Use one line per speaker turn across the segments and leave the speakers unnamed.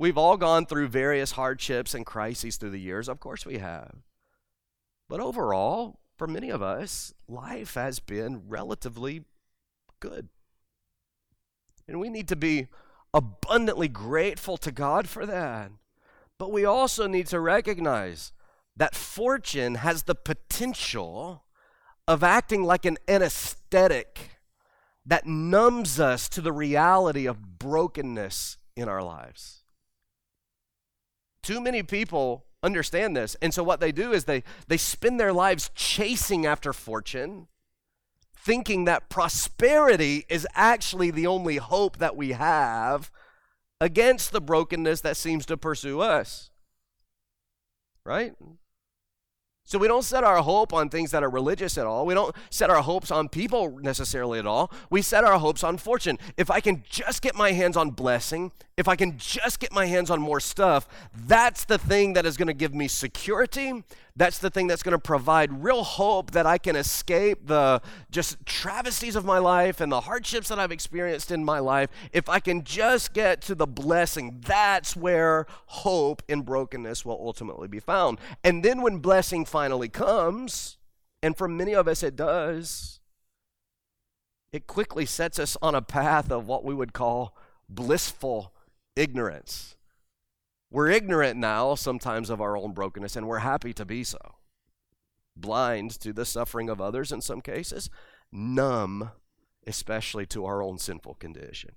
We've all gone through various hardships and crises through the years. Of course we have. But overall, for many of us, life has been relatively good. And we need to be abundantly grateful to God for that. But we also need to recognize that fortune has the potential of acting like an anesthetic that numbs us to the reality of brokenness in our lives. Too many people understand this. And so what they do is they, they spend their lives chasing after fortune, thinking that prosperity is actually the only hope that we have against the brokenness that seems to pursue us. Right? So we don't set our hope on things that are religious at all. We don't set our hopes on people necessarily at all. We set our hopes on fortune. If I can just get my hands on blessing, if I can just get my hands on more stuff, that's the thing that is going to give me security. That's the thing that's going to provide real hope that I can escape the just travesties of my life and the hardships that I've experienced in my life. If I can just get to the blessing, that's where hope in brokenness will ultimately be found. And then when blessing finally comes, and for many of us it does, it quickly sets us on a path of what we would call blissful ignorance. We're ignorant now sometimes of our own brokenness, and we're happy to be so. Blind to the suffering of others in some cases, numb, especially to our own sinful condition.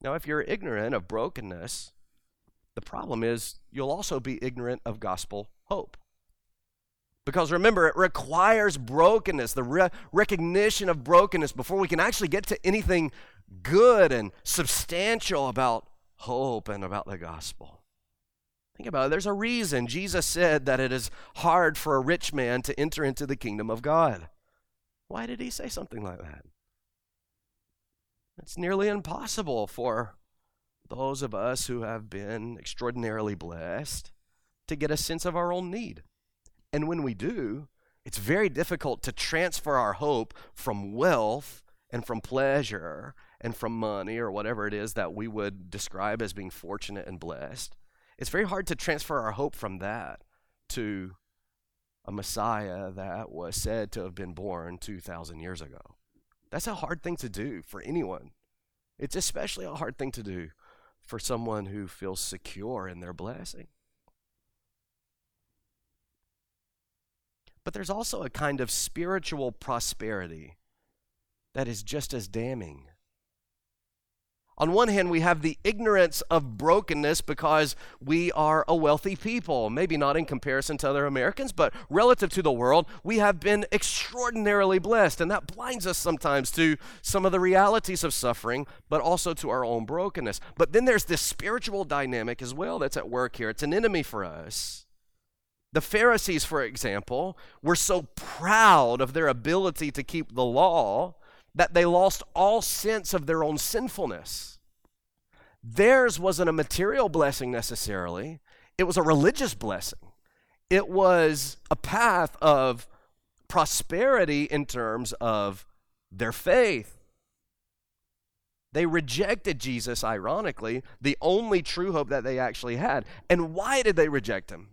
Now, if you're ignorant of brokenness, the problem is you'll also be ignorant of gospel hope. Because remember, it requires brokenness, the re- recognition of brokenness before we can actually get to anything good and substantial about hope and about the gospel. Think about it. There's a reason Jesus said that it is hard for a rich man to enter into the kingdom of God. Why did he say something like that? It's nearly impossible for those of us who have been extraordinarily blessed to get a sense of our own need. And when we do, it's very difficult to transfer our hope from wealth and from pleasure and from money or whatever it is that we would describe as being fortunate and blessed, it's very hard to transfer our hope from that to a Messiah that was said to have been born 2,000 years ago. That's a hard thing to do for anyone. It's especially a hard thing to do for someone who feels secure in their blessing. But there's also a kind of spiritual prosperity that is just as damning. On one hand, we have the ignorance of brokenness because we are a wealthy people. Maybe not in comparison to other Americans, but relative to the world, we have been extraordinarily blessed. And that blinds us sometimes to some of the realities of suffering, but also to our own brokenness. But then there's this spiritual dynamic as well that's at work here. It's an enemy for us. The Pharisees, for example, were so proud of their ability to keep the law that they lost all sense of their own sinfulness. Theirs wasn't a material blessing necessarily, it was a religious blessing. It was a path of prosperity in terms of their faith. They rejected Jesus, ironically, the only true hope that they actually had. And why did they reject him?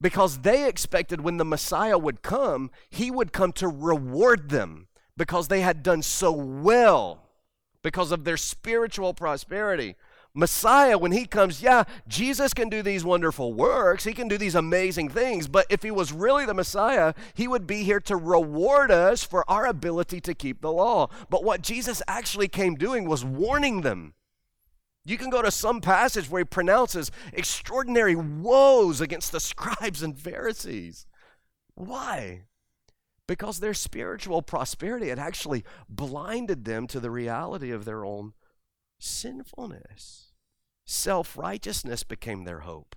Because they expected when the Messiah would come, he would come to reward them because they had done so well because of their spiritual prosperity. Messiah, when he comes, yeah, Jesus can do these wonderful works. He can do these amazing things. But if he was really the Messiah, he would be here to reward us for our ability to keep the law. But what Jesus actually came doing was warning them. You can go to some passage where he pronounces extraordinary woes against the scribes and Pharisees. Why? Because their spiritual prosperity had actually blinded them to the reality of their own sinfulness. Self righteousness became their hope,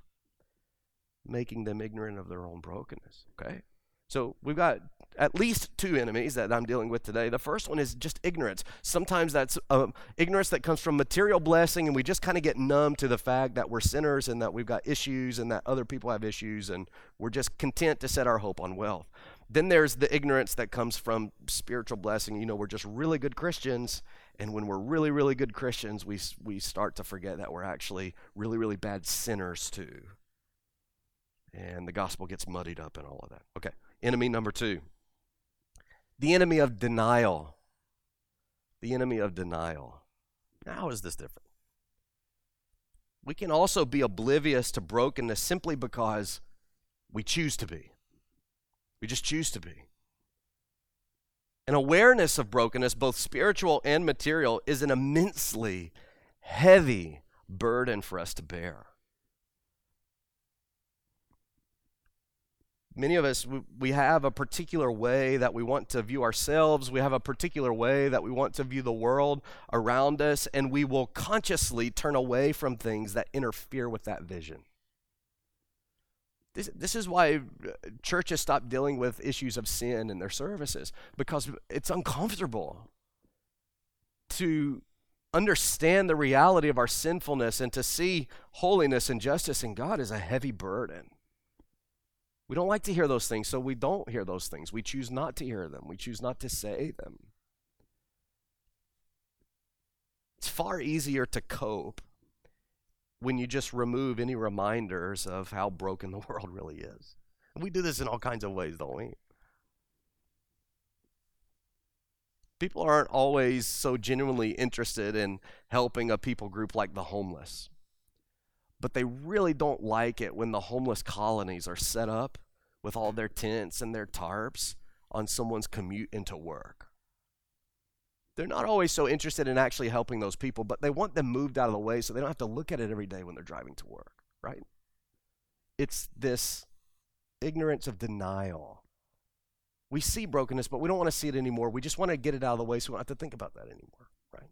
making them ignorant of their own brokenness. Okay? So we've got at least two enemies that I'm dealing with today. The first one is just ignorance. Sometimes that's um, ignorance that comes from material blessing, and we just kind of get numb to the fact that we're sinners and that we've got issues and that other people have issues, and we're just content to set our hope on wealth. Then there's the ignorance that comes from spiritual blessing. You know, we're just really good Christians, and when we're really, really good Christians, we, we start to forget that we're actually really, really bad sinners too. And the gospel gets muddied up and all of that. Okay, enemy number two the enemy of denial. The enemy of denial. How is this different? We can also be oblivious to brokenness simply because we choose to be. We just choose to be. An awareness of brokenness, both spiritual and material, is an immensely heavy burden for us to bear. Many of us, we have a particular way that we want to view ourselves. We have a particular way that we want to view the world around us, and we will consciously turn away from things that interfere with that vision. This, this is why uh, churches stop dealing with issues of sin in their services, because it's uncomfortable to understand the reality of our sinfulness and to see holiness and justice in God is a heavy burden. We don't like to hear those things, so we don't hear those things. We choose not to hear them, we choose not to say them. It's far easier to cope when you just remove any reminders of how broken the world really is. We do this in all kinds of ways, don't we? People aren't always so genuinely interested in helping a people group like the homeless but they really don't like it when the homeless colonies are set up with all their tents and their tarps on someone's commute into work. They're not always so interested in actually helping those people, but they want them moved out of the way so they don't have to look at it every day when they're driving to work, right? It's this ignorance of denial. We see brokenness, but we don't want to see it anymore. We just want to get it out of the way so we don't have to think about that anymore, right?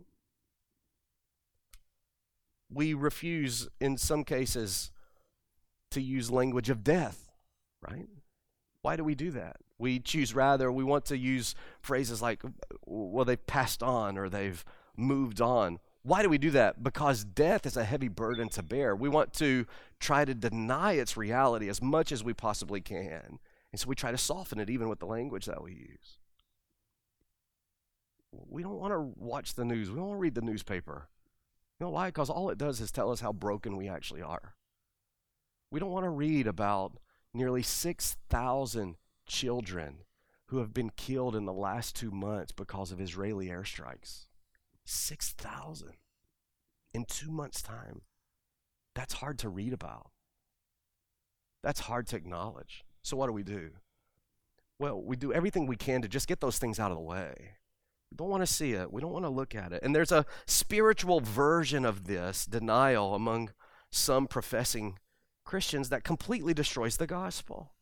we refuse, in some cases, to use language of death, right? Why do we do that? We choose rather, we want to use phrases like, well, they've passed on or they've moved on. Why do we do that? Because death is a heavy burden to bear. We want to try to deny its reality as much as we possibly can. And so we try to soften it even with the language that we use. We don't want to watch the news. We don't want to read the newspaper. You know why? Because all it does is tell us how broken we actually are. We don't want to read about nearly 6,000 children who have been killed in the last two months because of Israeli airstrikes. 6,000 in two months' time. That's hard to read about. That's hard to acknowledge. So, what do we do? Well, we do everything we can to just get those things out of the way. We don't want to see it. We don't want to look at it. And there's a spiritual version of this denial among some professing Christians that completely destroys the gospel.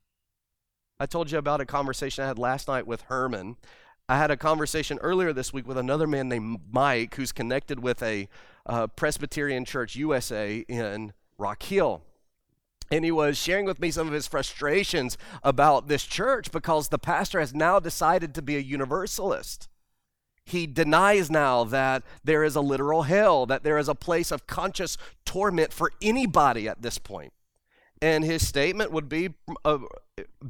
I told you about a conversation I had last night with Herman. I had a conversation earlier this week with another man named Mike who's connected with a uh, Presbyterian Church USA in Rock Hill. And he was sharing with me some of his frustrations about this church because the pastor has now decided to be a universalist he denies now that there is a literal hell, that there is a place of conscious torment for anybody at this point. And his statement would be uh,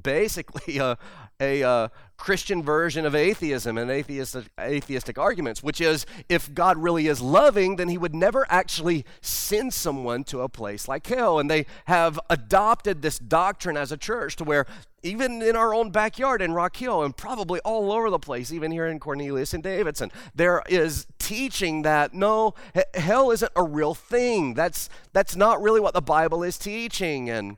basically a, a uh, Christian version of atheism and atheistic, atheistic arguments, which is if God really is loving, then he would never actually send someone to a place like hell. And they have adopted this doctrine as a church to where even in our own backyard in Rock Hill and probably all over the place, even here in Cornelius and Davidson, there is teaching that no, hell isn't a real thing. That's, that's not really what the Bible is teaching. And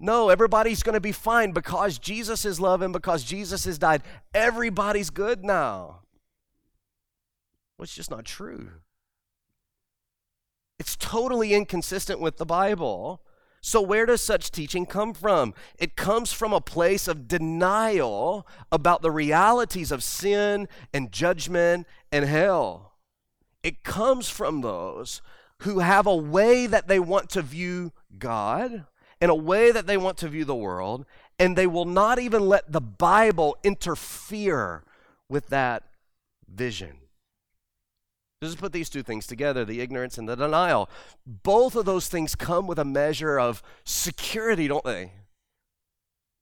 no, everybody's going to be fine because Jesus is love and because Jesus has died. Everybody's good now. Well, it's just not true. It's totally inconsistent with the Bible. So, where does such teaching come from? It comes from a place of denial about the realities of sin and judgment and hell. It comes from those who have a way that they want to view God and a way that they want to view the world, and they will not even let the Bible interfere with that vision. Just put these two things together the ignorance and the denial. Both of those things come with a measure of security, don't they?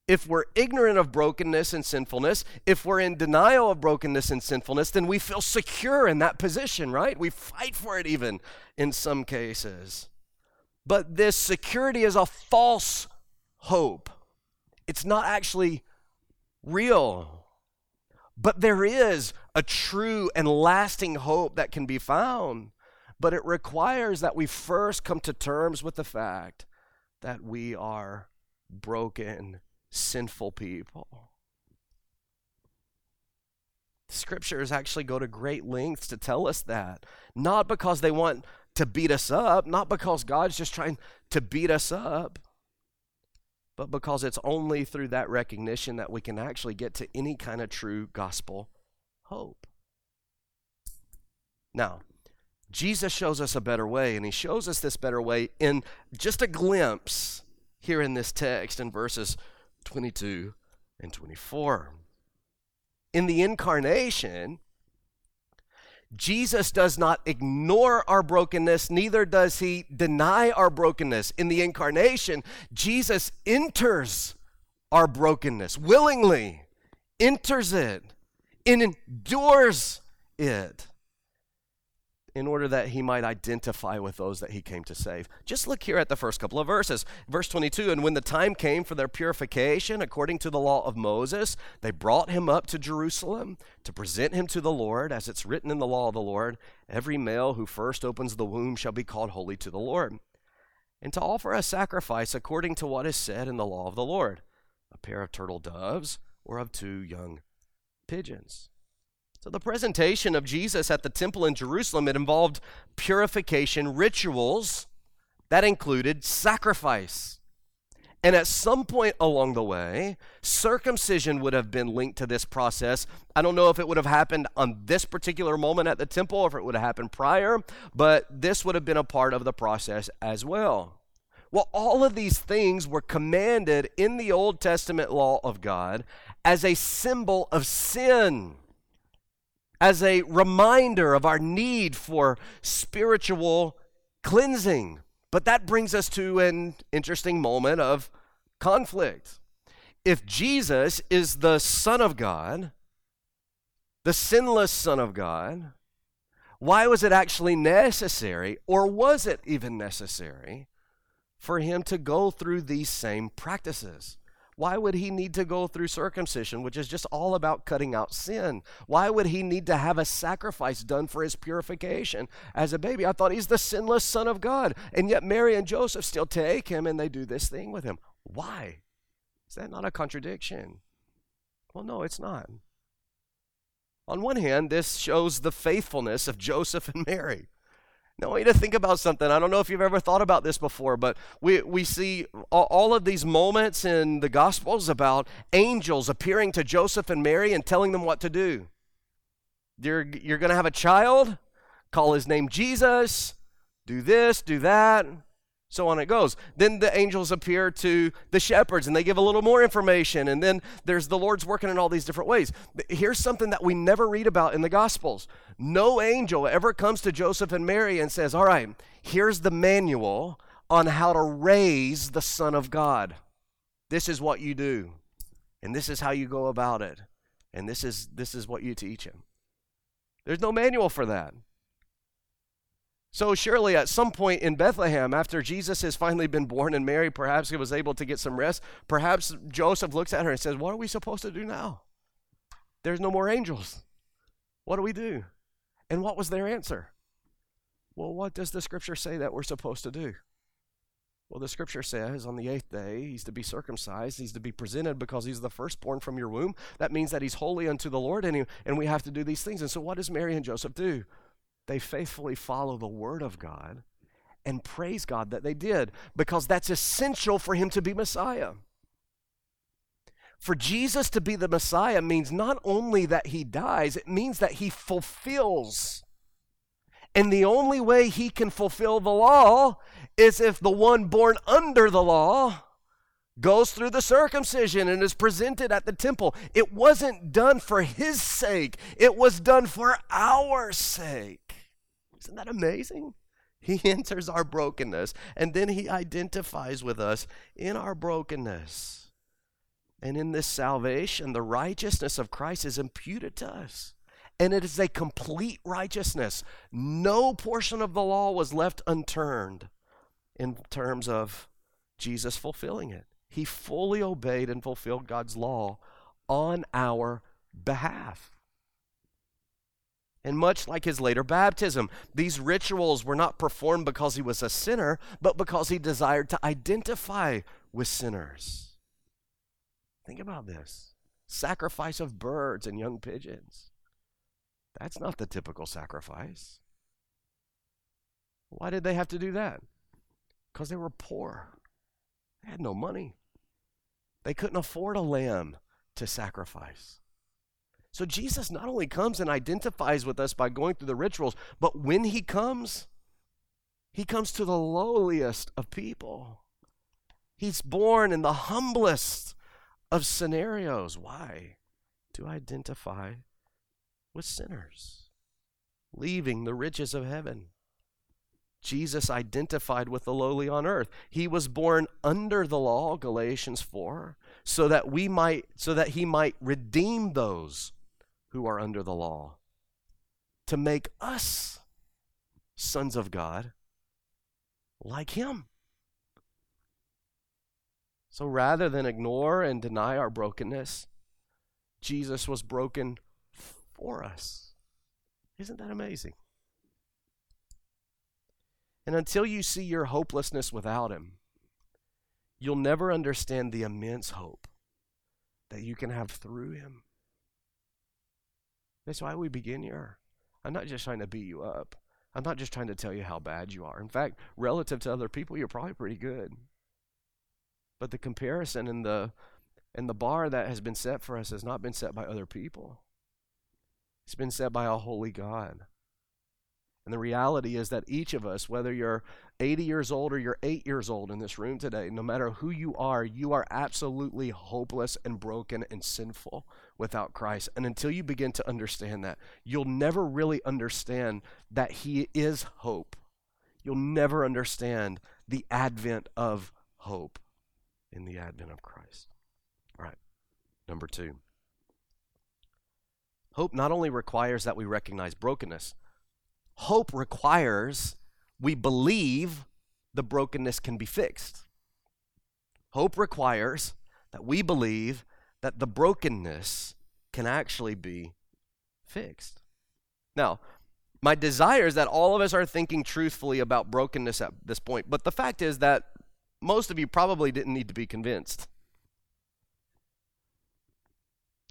If we're ignorant of brokenness and sinfulness, if we're in denial of brokenness and sinfulness, then we feel secure in that position, right? We fight for it even in some cases. But this security is a false hope, it's not actually real. But there is a true and lasting hope that can be found. But it requires that we first come to terms with the fact that we are broken, sinful people. The Scriptures actually go to great lengths to tell us that. Not because they want to beat us up, not because God's just trying to beat us up, but because it's only through that recognition that we can actually get to any kind of true gospel hope. Now, Jesus shows us a better way, and he shows us this better way in just a glimpse here in this text in verses 22 and 24. In the incarnation, Jesus does not ignore our brokenness, neither does he deny our brokenness. In the incarnation, Jesus enters our brokenness willingly, enters it, and endures it in order that he might identify with those that he came to save. Just look here at the first couple of verses. Verse 22 And when the time came for their purification, according to the law of Moses, they brought him up to Jerusalem to present him to the Lord, as it's written in the law of the Lord every male who first opens the womb shall be called holy to the Lord. And to offer a sacrifice according to what is said in the law of the Lord a pair of turtle doves or of two young pigeons. So, the presentation of Jesus at the temple in Jerusalem, it involved purification rituals that included sacrifice. And at some point along the way, circumcision would have been linked to this process. I don't know if it would have happened on this particular moment at the temple or if it would have happened prior, but this would have been a part of the process as well. Well, all of these things were commanded in the Old Testament law of God as a symbol of sin as a reminder of our need for spiritual cleansing. But that brings us to an interesting moment of conflict. If Jesus is the Son of God, the sinless Son of God, why was it actually necessary, or was it even necessary, for him to go through these same practices? Why would he need to go through circumcision, which is just all about cutting out sin? Why would he need to have a sacrifice done for his purification as a baby? I thought he's the sinless Son of God. And yet Mary and Joseph still take him and they do this thing with him. Why? Is that not a contradiction? Well, no, it's not. On one hand, this shows the faithfulness of Joseph and Mary. Now, I want you to think about something. I don't know if you've ever thought about this before, but we, we see all of these moments in the Gospels about angels appearing to Joseph and Mary and telling them what to do. You're, you're going to have a child, call his name Jesus, do this, do that. So on it goes. Then the angels appear to the shepherds and they give a little more information. And then there's the Lord's working in all these different ways. Here's something that we never read about in the Gospels no angel ever comes to Joseph and Mary and says, All right, here's the manual on how to raise the Son of God. This is what you do, and this is how you go about it, and this is, this is what you teach him. There's no manual for that. So, surely at some point in Bethlehem, after Jesus has finally been born and Mary perhaps he was able to get some rest, perhaps Joseph looks at her and says, What are we supposed to do now? There's no more angels. What do we do? And what was their answer? Well, what does the scripture say that we're supposed to do? Well, the scripture says on the eighth day he's to be circumcised, he's to be presented because he's the firstborn from your womb. That means that he's holy unto the Lord, and, he, and we have to do these things. And so, what does Mary and Joseph do? They faithfully follow the word of God and praise God that they did because that's essential for him to be Messiah. For Jesus to be the Messiah means not only that he dies, it means that he fulfills. And the only way he can fulfill the law is if the one born under the law goes through the circumcision and is presented at the temple. It wasn't done for his sake, it was done for our sake. Isn't that amazing? He enters our brokenness and then he identifies with us in our brokenness. And in this salvation, the righteousness of Christ is imputed to us. And it is a complete righteousness. No portion of the law was left unturned in terms of Jesus fulfilling it. He fully obeyed and fulfilled God's law on our behalf. And much like his later baptism, these rituals were not performed because he was a sinner, but because he desired to identify with sinners. Think about this sacrifice of birds and young pigeons. That's not the typical sacrifice. Why did they have to do that? Because they were poor. They had no money. They couldn't afford a lamb to sacrifice. So Jesus not only comes and identifies with us by going through the rituals, but when he comes, he comes to the lowliest of people. He's born in the humblest of scenarios. Why? To identify with sinners, leaving the riches of heaven. Jesus identified with the lowly on earth. He was born under the law, Galatians 4, so that we might so that he might redeem those who are under the law to make us sons of God like him. So rather than ignore and deny our brokenness, Jesus was broken for us. Isn't that amazing? And until you see your hopelessness without Him, you'll never understand the immense hope that you can have through Him. That's why we begin here. I'm not just trying to beat you up. I'm not just trying to tell you how bad you are. In fact, relative to other people, you're probably pretty good. But the comparison and the and the bar that has been set for us has not been set by other people. It's been set by a holy God. And the reality is that each of us, whether you're 80 years old or you're 8 years old in this room today, no matter who you are, you are absolutely hopeless and broken and sinful without Christ. And until you begin to understand that, you'll never really understand that He is hope. You'll never understand the advent of hope in the advent of Christ. All right, number two. Hope not only requires that we recognize brokenness, hope requires we believe the brokenness can be fixed. Hope requires that we believe that the brokenness can actually be fixed. Now, my desire is that all of us are thinking truthfully about brokenness at this point, but the fact is that most of you probably didn't need to be convinced.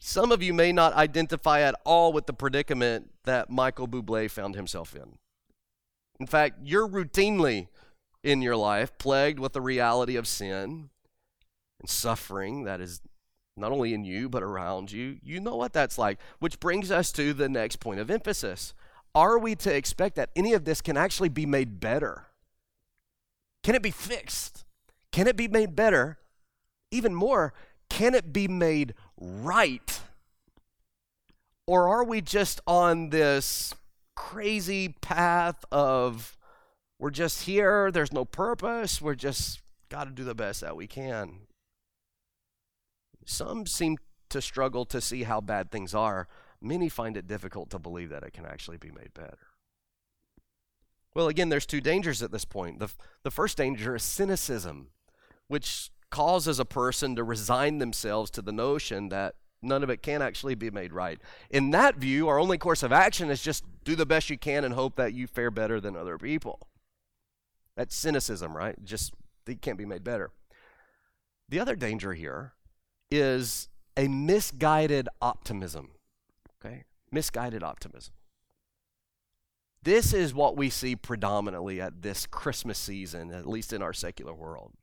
Some of you may not identify at all with the predicament that Michael Bublé found himself in. In fact, you're routinely in your life plagued with the reality of sin and suffering that is not only in you, but around you. You know what that's like, which brings us to the next point of emphasis. Are we to expect that any of this can actually be made better? Can it be fixed? Can it be made better? Even more, can it be made right? Or are we just on this crazy path of we're just here, there's no purpose, we're just got to do the best that we can? Some seem to struggle to see how bad things are. Many find it difficult to believe that it can actually be made better. Well, again, there's two dangers at this point. The, the first danger is cynicism, which causes a person to resign themselves to the notion that none of it can actually be made right. In that view, our only course of action is just do the best you can and hope that you fare better than other people. That's cynicism, right? Just it can't be made better. The other danger here is a misguided optimism. Okay? Misguided optimism. This is what we see predominantly at this Christmas season, at least in our secular world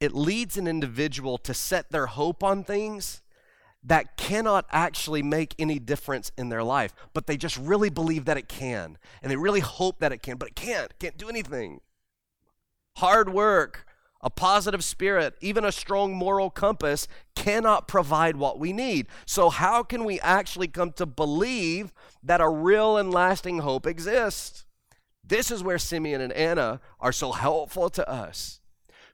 it leads an individual to set their hope on things that cannot actually make any difference in their life, but they just really believe that it can. And they really hope that it can, but it can't. Can't do anything. Hard work, a positive spirit, even a strong moral compass cannot provide what we need. So, how can we actually come to believe that a real and lasting hope exists? This is where Simeon and Anna are so helpful to us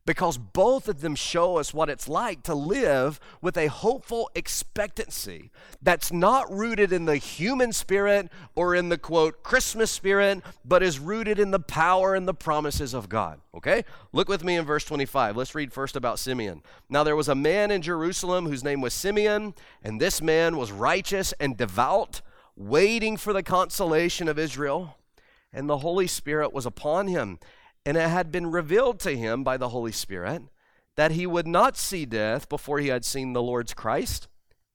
because both of them show us what it's like to live with a hopeful expectancy that's not rooted in the human spirit or in the quote Christmas spirit, but is rooted in the power and the promises of God. Okay? Look with me in verse 25. Let's read first about Simeon. Now there was a man in Jerusalem whose name was Simeon, and this man was righteous and devout, waiting for the consolation of Israel, and the Holy Spirit was upon him and it had been revealed to him by the Holy Spirit that he would not see death before he had seen the Lord's Christ.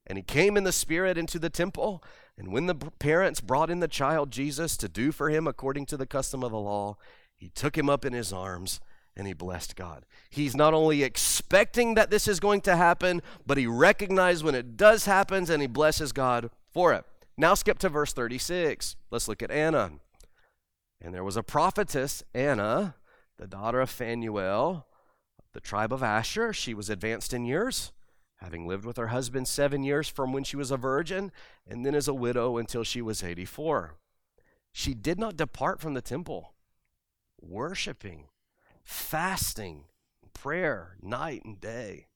And he came in the Spirit into the temple. And when the parents brought in the child Jesus to do for him according to the custom of the law, he took him up in his arms and he blessed God. He's not only expecting that this is going to happen, but he recognizes when it does happen and he blesses God for it. Now skip to verse 36. Let's look at Anna. And there was a prophetess, Anna, the daughter of Phanuel, the tribe of Asher. She was advanced in years, having lived with her husband seven years from when she was a virgin, and then as a widow until she was 84. She did not depart from the temple, worshiping, fasting, prayer, night and day.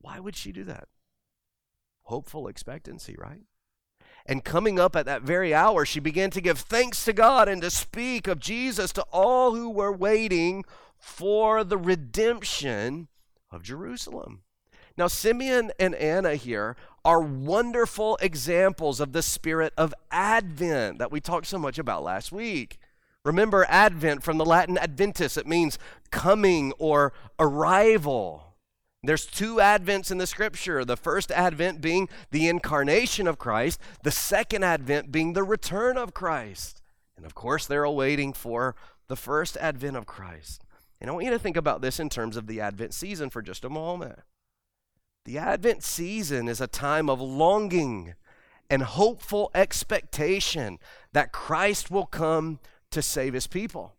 Why would she do that? Hopeful expectancy, right? And coming up at that very hour, she began to give thanks to God and to speak of Jesus to all who were waiting for the redemption of Jerusalem. Now, Simeon and Anna here are wonderful examples of the spirit of Advent that we talked so much about last week. Remember, Advent from the Latin adventus, it means coming or arrival. There's two advents in the scripture. The first advent being the incarnation of Christ, the second advent being the return of Christ. And of course, they're awaiting for the first advent of Christ. And I want you to think about this in terms of the advent season for just a moment. The advent season is a time of longing and hopeful expectation that Christ will come to save his people.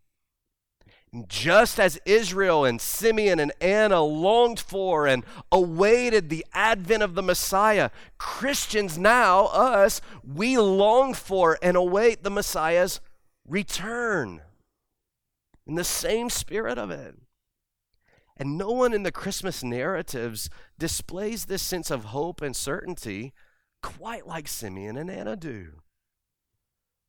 Just as Israel and Simeon and Anna longed for and awaited the advent of the Messiah, Christians now, us, we long for and await the Messiah's return in the same spirit of it. And no one in the Christmas narratives displays this sense of hope and certainty quite like Simeon and Anna do.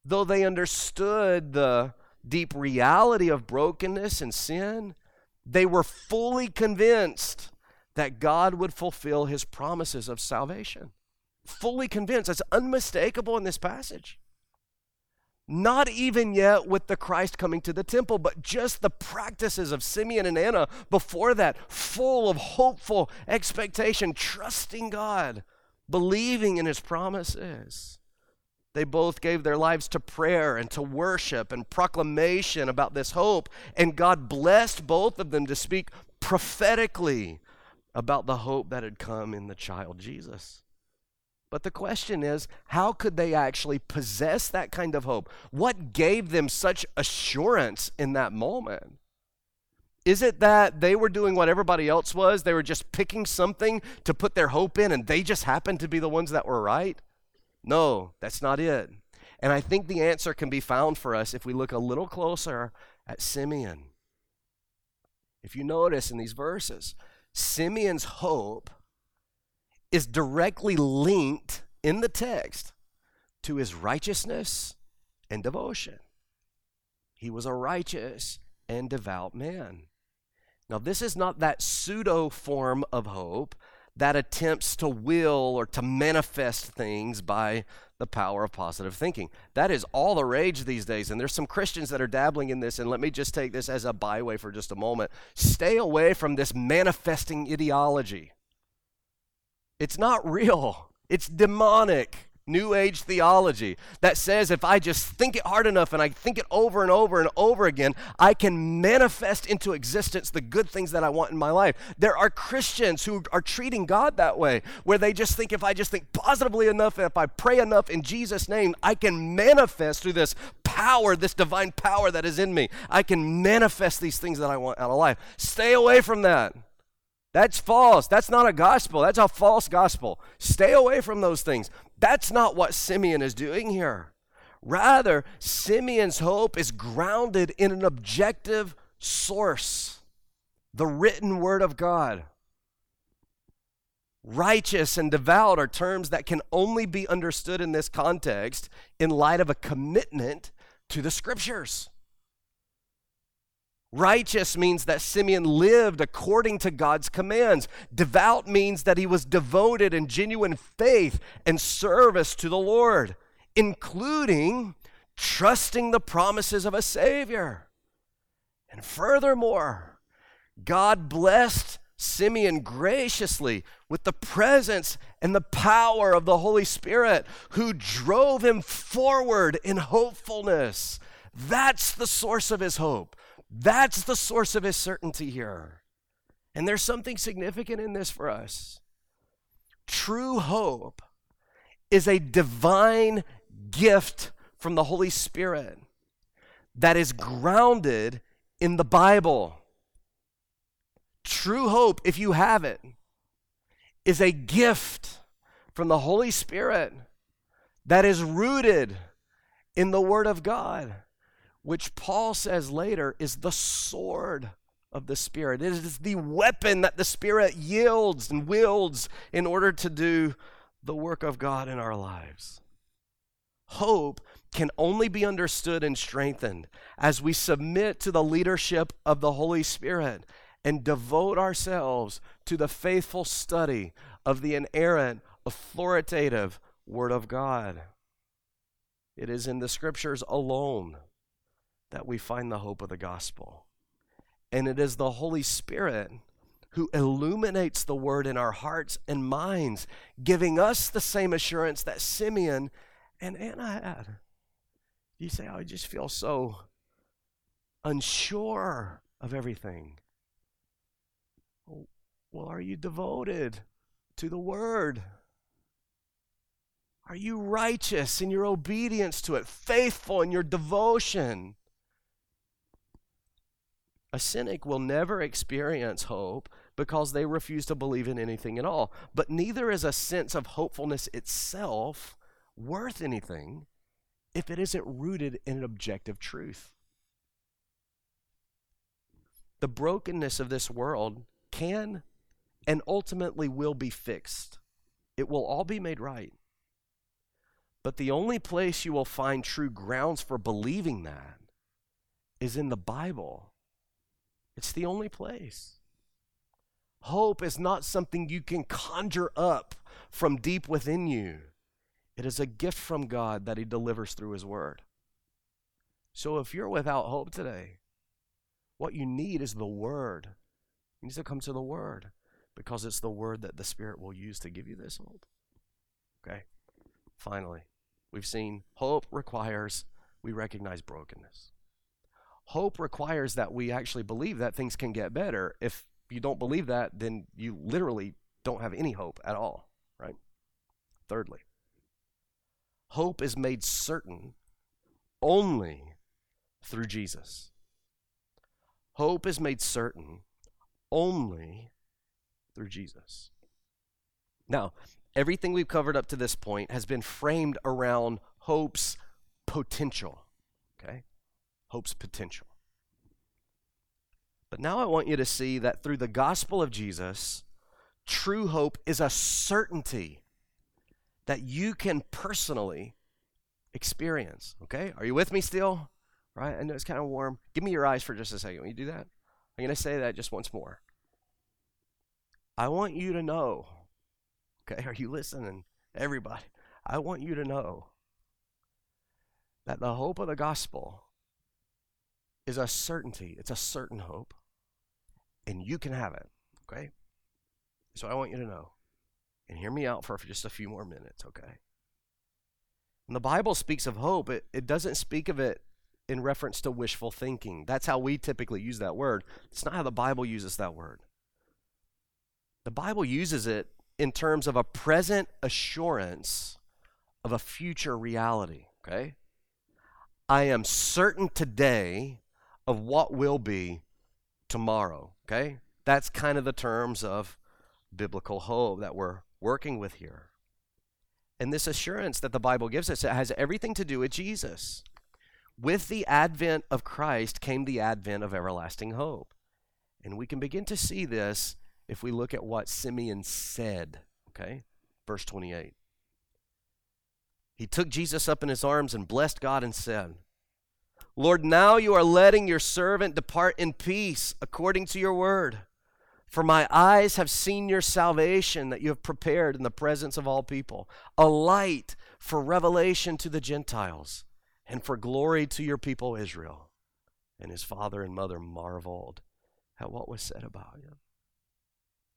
Though they understood the deep reality of brokenness and sin, they were fully convinced that God would fulfill his promises of salvation. Fully convinced. It's unmistakable in this passage. Not even yet with the Christ coming to the temple, but just the practices of Simeon and Anna before that, full of hopeful expectation, trusting God, believing in his promises. They both gave their lives to prayer and to worship and proclamation about this hope. And God blessed both of them to speak prophetically about the hope that had come in the child Jesus. But the question is, how could they actually possess that kind of hope? What gave them such assurance in that moment? Is it that they were doing what everybody else was? They were just picking something to put their hope in and they just happened to be the ones that were right? No, that's not it. And I think the answer can be found for us if we look a little closer at Simeon. If you notice in these verses, Simeon's hope is directly linked in the text to his righteousness and devotion. He was a righteous and devout man. Now, this is not that pseudo form of hope that attempts to will or to manifest things by the power of positive thinking. That is all the rage these days. And there's some Christians that are dabbling in this. And let me just take this as a byway for just a moment. Stay away from this manifesting ideology. It's not real, it's demonic. New Age theology that says if I just think it hard enough and I think it over and over and over again, I can manifest into existence the good things that I want in my life. There are Christians who are treating God that way, where they just think if I just think positively enough, and if I pray enough in Jesus' name, I can manifest through this power, this divine power that is in me. I can manifest these things that I want out of life. Stay away from that. That's false. That's not a gospel. That's a false gospel. Stay away from those things. That's not what Simeon is doing here. Rather, Simeon's hope is grounded in an objective source the written word of God. Righteous and devout are terms that can only be understood in this context in light of a commitment to the scriptures. Righteous means that Simeon lived according to God's commands. Devout means that he was devoted in genuine faith and service to the Lord, including trusting the promises of a Savior. And furthermore, God blessed Simeon graciously with the presence and the power of the Holy Spirit who drove him forward in hopefulness. That's the source of his hope. That's the source of his certainty here. And there's something significant in this for us. True hope is a divine gift from the Holy Spirit that is grounded in the Bible. True hope, if you have it, is a gift from the Holy Spirit that is rooted in the Word of God which Paul says later is the sword of the Spirit. It is the weapon that the Spirit yields and wields in order to do the work of God in our lives. Hope can only be understood and strengthened as we submit to the leadership of the Holy Spirit and devote ourselves to the faithful study of the inerrant, authoritative Word of God. It is in the Scriptures alone that we find the hope of the gospel. And it is the Holy Spirit who illuminates the word in our hearts and minds, giving us the same assurance that Simeon and Anna had. You say, oh, I just feel so unsure of everything. Well, are you devoted to the word? Are you righteous in your obedience to it, faithful in your devotion? A cynic will never experience hope because they refuse to believe in anything at all. But neither is a sense of hopefulness itself worth anything if it isn't rooted in an objective truth. The brokenness of this world can and ultimately will be fixed. It will all be made right. But the only place you will find true grounds for believing that is in the Bible it's the only place. Hope is not something you can conjure up from deep within you. It is a gift from God that He delivers through His Word. So if you're without hope today, what you need is the Word. You need to come to the Word because it's the Word that the Spirit will use to give you this hope. Okay? Finally, we've seen hope requires we recognize brokenness. Hope requires that we actually believe that things can get better. If you don't believe that, then you literally don't have any hope at all, right? Thirdly, hope is made certain only through Jesus. Hope is made certain only through Jesus. Now, everything we've covered up to this point has been framed around hope's potential. Okay? Hope's potential. But now I want you to see that through the gospel of Jesus, true hope is a certainty that you can personally experience. Okay? Are you with me still? Right? I know it's kind of warm. Give me your eyes for just a second. Will you do that? I'm going to say that just once more. I want you to know. Okay? Are you listening? Everybody. I want you to know that the hope of the gospel is a certainty, it's a certain hope. And you can have it, okay? So I want you to know, and hear me out for just a few more minutes, okay? When the Bible speaks of hope, it, it doesn't speak of it in reference to wishful thinking. That's how we typically use that word. It's not how the Bible uses that word. The Bible uses it in terms of a present assurance of a future reality, okay? I am certain today of what will be tomorrow, okay? That's kind of the terms of biblical hope that we're working with here. And this assurance that the Bible gives us, it has everything to do with Jesus. With the advent of Christ came the advent of everlasting hope. And we can begin to see this if we look at what Simeon said, okay? Verse 28. He took Jesus up in his arms and blessed God and said, Lord, now you are letting your servant depart in peace according to your word. For my eyes have seen your salvation that you have prepared in the presence of all people, a light for revelation to the Gentiles and for glory to your people Israel. And his father and mother marveled at what was said about him.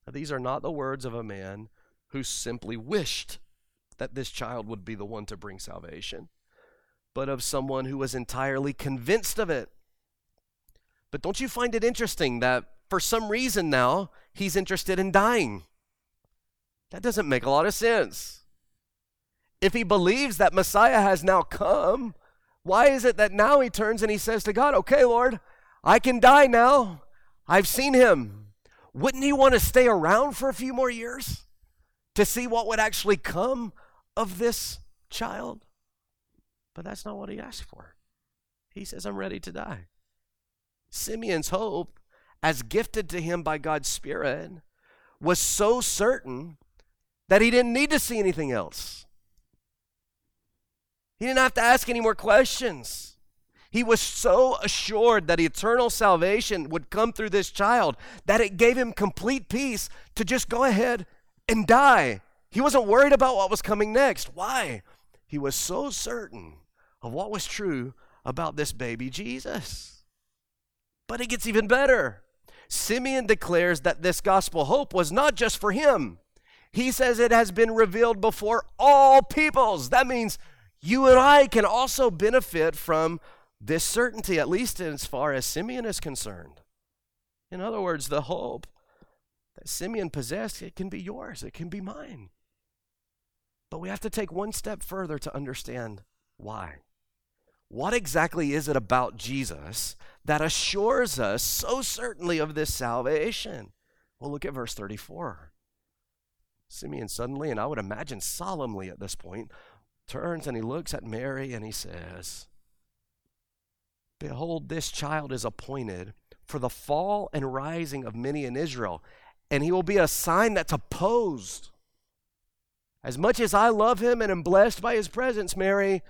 Now, these are not the words of a man who simply wished that this child would be the one to bring salvation, but of someone who was entirely convinced of it. But don't you find it interesting that for some reason now, he's interested in dying. That doesn't make a lot of sense. If he believes that Messiah has now come, why is it that now he turns and he says to God, Okay, Lord, I can die now. I've seen him. Wouldn't he want to stay around for a few more years to see what would actually come of this child? But that's not what he asked for. He says, I'm ready to die. Simeon's hope as gifted to him by God's Spirit, was so certain that he didn't need to see anything else. He didn't have to ask any more questions. He was so assured that eternal salvation would come through this child that it gave him complete peace to just go ahead and die. He wasn't worried about what was coming next. Why? He was so certain of what was true about this baby Jesus. But it gets even better. Simeon declares that this gospel hope was not just for him. He says it has been revealed before all peoples. That means you and I can also benefit from this certainty, at least as far as Simeon is concerned. In other words, the hope that Simeon possessed, it can be yours, it can be mine. But we have to take one step further to understand why. What exactly is it about Jesus that assures us so certainly of this salvation? Well, look at verse 34. Simeon suddenly, and I would imagine solemnly at this point, turns and he looks at Mary and he says, Behold, this child is appointed for the fall and rising of many in Israel, and he will be a sign that's opposed. As much as I love him and am blessed by his presence, Mary,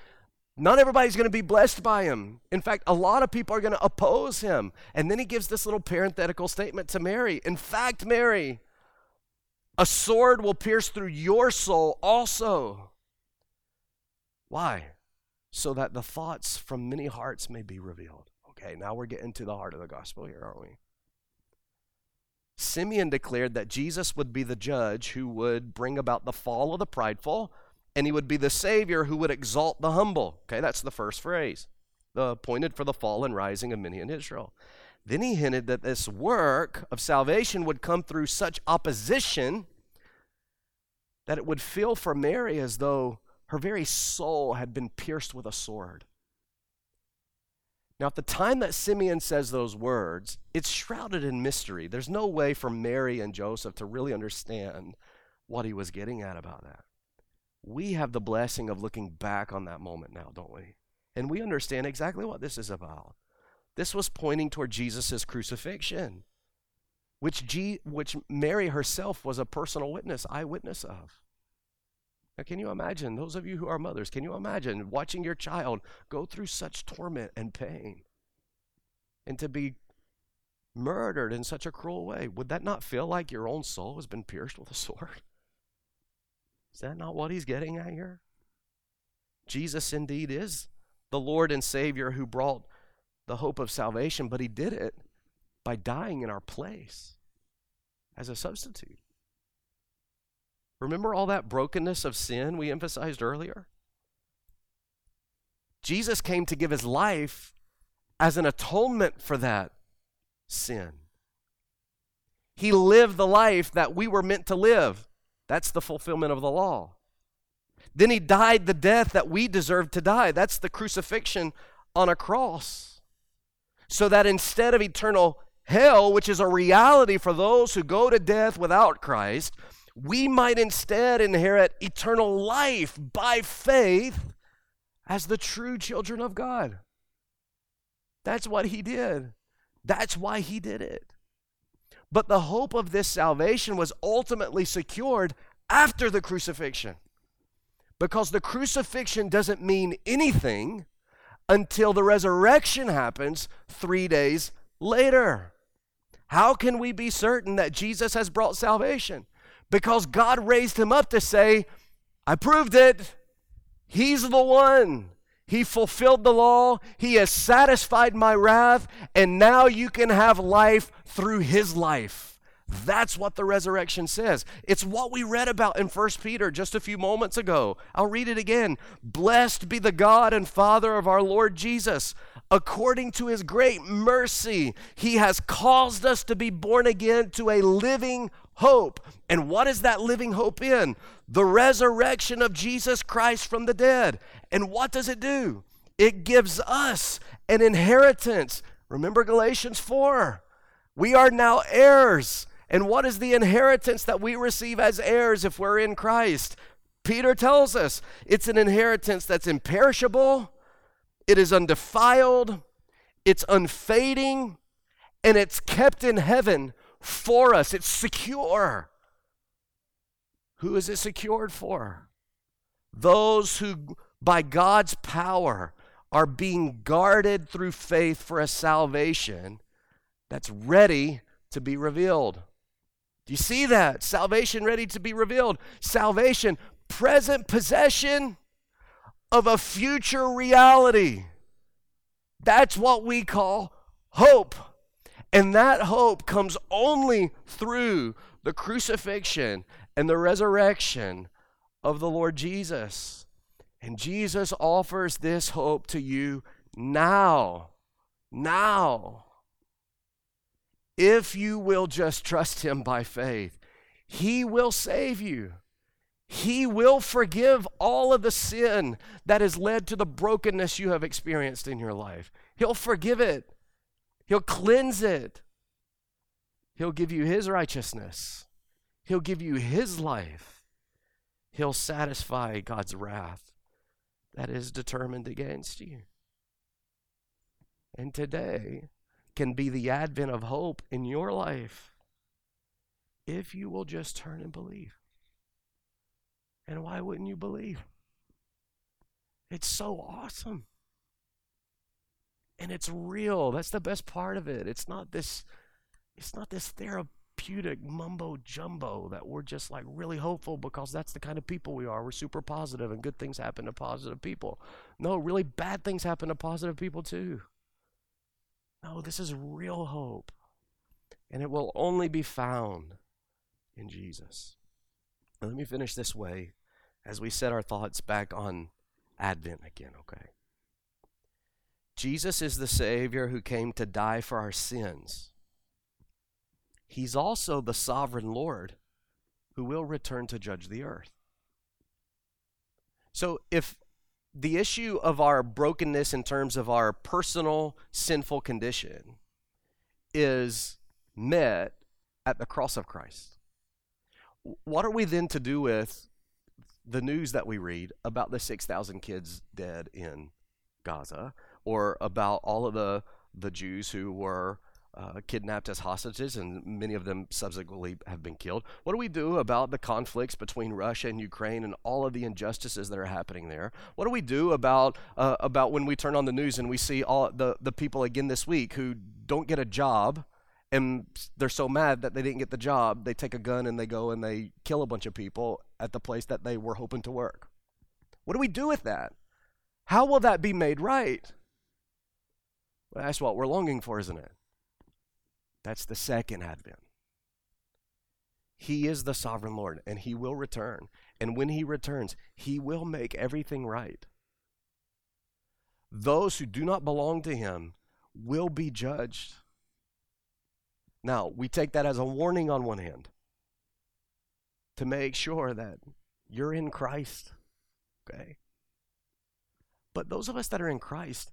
not everybody's going to be blessed by him. In fact, a lot of people are going to oppose him. And then he gives this little parenthetical statement to Mary. In fact, Mary, a sword will pierce through your soul also. Why? So that the thoughts from many hearts may be revealed. Okay, now we're getting to the heart of the gospel here, aren't we? Simeon declared that Jesus would be the judge who would bring about the fall of the prideful and he would be the Savior who would exalt the humble. Okay, that's the first phrase. The appointed for the fall and rising of many in Israel. Then he hinted that this work of salvation would come through such opposition that it would feel for Mary as though her very soul had been pierced with a sword. Now, at the time that Simeon says those words, it's shrouded in mystery. There's no way for Mary and Joseph to really understand what he was getting at about that we have the blessing of looking back on that moment now, don't we? And we understand exactly what this is about. This was pointing toward Jesus' crucifixion, which, G- which Mary herself was a personal witness, eyewitness of. Now, can you imagine, those of you who are mothers, can you imagine watching your child go through such torment and pain and to be murdered in such a cruel way? Would that not feel like your own soul has been pierced with a sword? Is that not what he's getting at here? Jesus indeed is the Lord and Savior who brought the hope of salvation, but he did it by dying in our place as a substitute. Remember all that brokenness of sin we emphasized earlier? Jesus came to give his life as an atonement for that sin. He lived the life that we were meant to live. That's the fulfillment of the law. Then he died the death that we deserved to die. That's the crucifixion on a cross. So that instead of eternal hell, which is a reality for those who go to death without Christ, we might instead inherit eternal life by faith as the true children of God. That's what he did. That's why he did it. But the hope of this salvation was ultimately secured after the crucifixion. Because the crucifixion doesn't mean anything until the resurrection happens three days later. How can we be certain that Jesus has brought salvation? Because God raised him up to say, I proved it. He's the one. He fulfilled the law. He has satisfied my wrath. And now you can have life through his life. That's what the resurrection says. It's what we read about in 1 Peter just a few moments ago. I'll read it again. Blessed be the God and Father of our Lord Jesus. According to his great mercy, he has caused us to be born again to a living hope. And what is that living hope in? The resurrection of Jesus Christ from the dead. And what does it do? It gives us an inheritance. Remember Galatians 4. We are now heirs and what is the inheritance that we receive as heirs if we're in Christ? Peter tells us it's an inheritance that's imperishable, it is undefiled, it's unfading, and it's kept in heaven for us. It's secure. Who is it secured for? Those who, by God's power, are being guarded through faith for a salvation that's ready to be revealed. Do you see that? Salvation ready to be revealed. Salvation, present possession of a future reality. That's what we call hope. And that hope comes only through the crucifixion and the resurrection of the Lord Jesus. And Jesus offers this hope to you now. Now if you will just trust Him by faith, He will save you. He will forgive all of the sin that has led to the brokenness you have experienced in your life. He'll forgive it, He'll cleanse it. He'll give you His righteousness, He'll give you His life. He'll satisfy God's wrath that is determined against you. And today, can be the advent of hope in your life if you will just turn and believe. And why wouldn't you believe? It's so awesome. And it's real. That's the best part of it. It's not this it's not this therapeutic mumbo jumbo that we're just like really hopeful because that's the kind of people we are. We're super positive and good things happen to positive people. No, really bad things happen to positive people too. No, this is real hope. And it will only be found in Jesus. Now, let me finish this way as we set our thoughts back on Advent again, okay? Jesus is the Savior who came to die for our sins. He's also the sovereign Lord who will return to judge the earth. So if the issue of our brokenness in terms of our personal sinful condition is met at the cross of Christ. What are we then to do with the news that we read about the 6,000 kids dead in Gaza or about all of the, the Jews who were uh, kidnapped as hostages, and many of them subsequently have been killed. What do we do about the conflicts between Russia and Ukraine and all of the injustices that are happening there? What do we do about uh, about when we turn on the news and we see all the the people again this week who don't get a job? And they're so mad that they didn't get the job, they take a gun and they go and they kill a bunch of people at the place that they were hoping to work. What do we do with that? How will that be made right? Well, that's what we're longing for, isn't it? That's the second advent. He is the sovereign Lord, and He will return. And when He returns, He will make everything right. those who do not belong to him will be judged. Now, we take that as a warning on one hand to make sure that you're in Christ, okay? But those of us that are in Christ,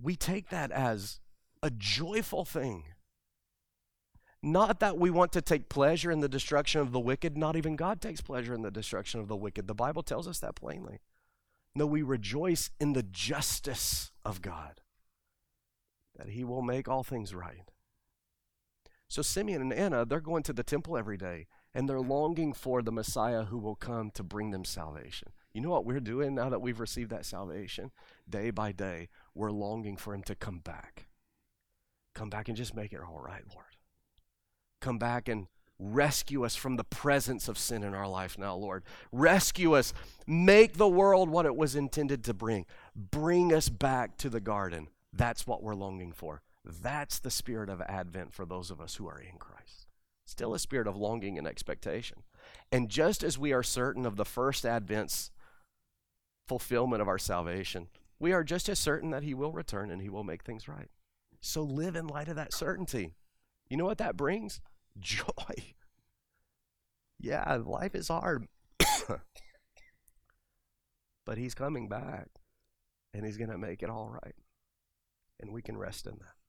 we take that as a joyful thing. Not that we want to take pleasure in the destruction of the wicked, not even God takes pleasure in the destruction of the wicked. The Bible tells us that plainly. No, we rejoice in the justice of God, that He will make all things right. So, Simeon and Anna, they're going to the temple every day, and they're longing for the Messiah who will come to bring them salvation. You know what we're doing now that we've received that salvation? Day by day, we're longing for Him to come back. Come back and just make it all right, Lord. Come back and rescue us from the presence of sin in our life now, Lord. Rescue us. Make the world what it was intended to bring. Bring us back to the garden. That's what we're longing for. That's the spirit of Advent for those of us who are in Christ. Still a spirit of longing and expectation. And just as we are certain of the first Advent's fulfillment of our salvation, we are just as certain that He will return and He will make things right. So live in light of that certainty. You know what that brings? Joy. Yeah, life is hard. but He's coming back and He's going to make it all right. And we can rest in that.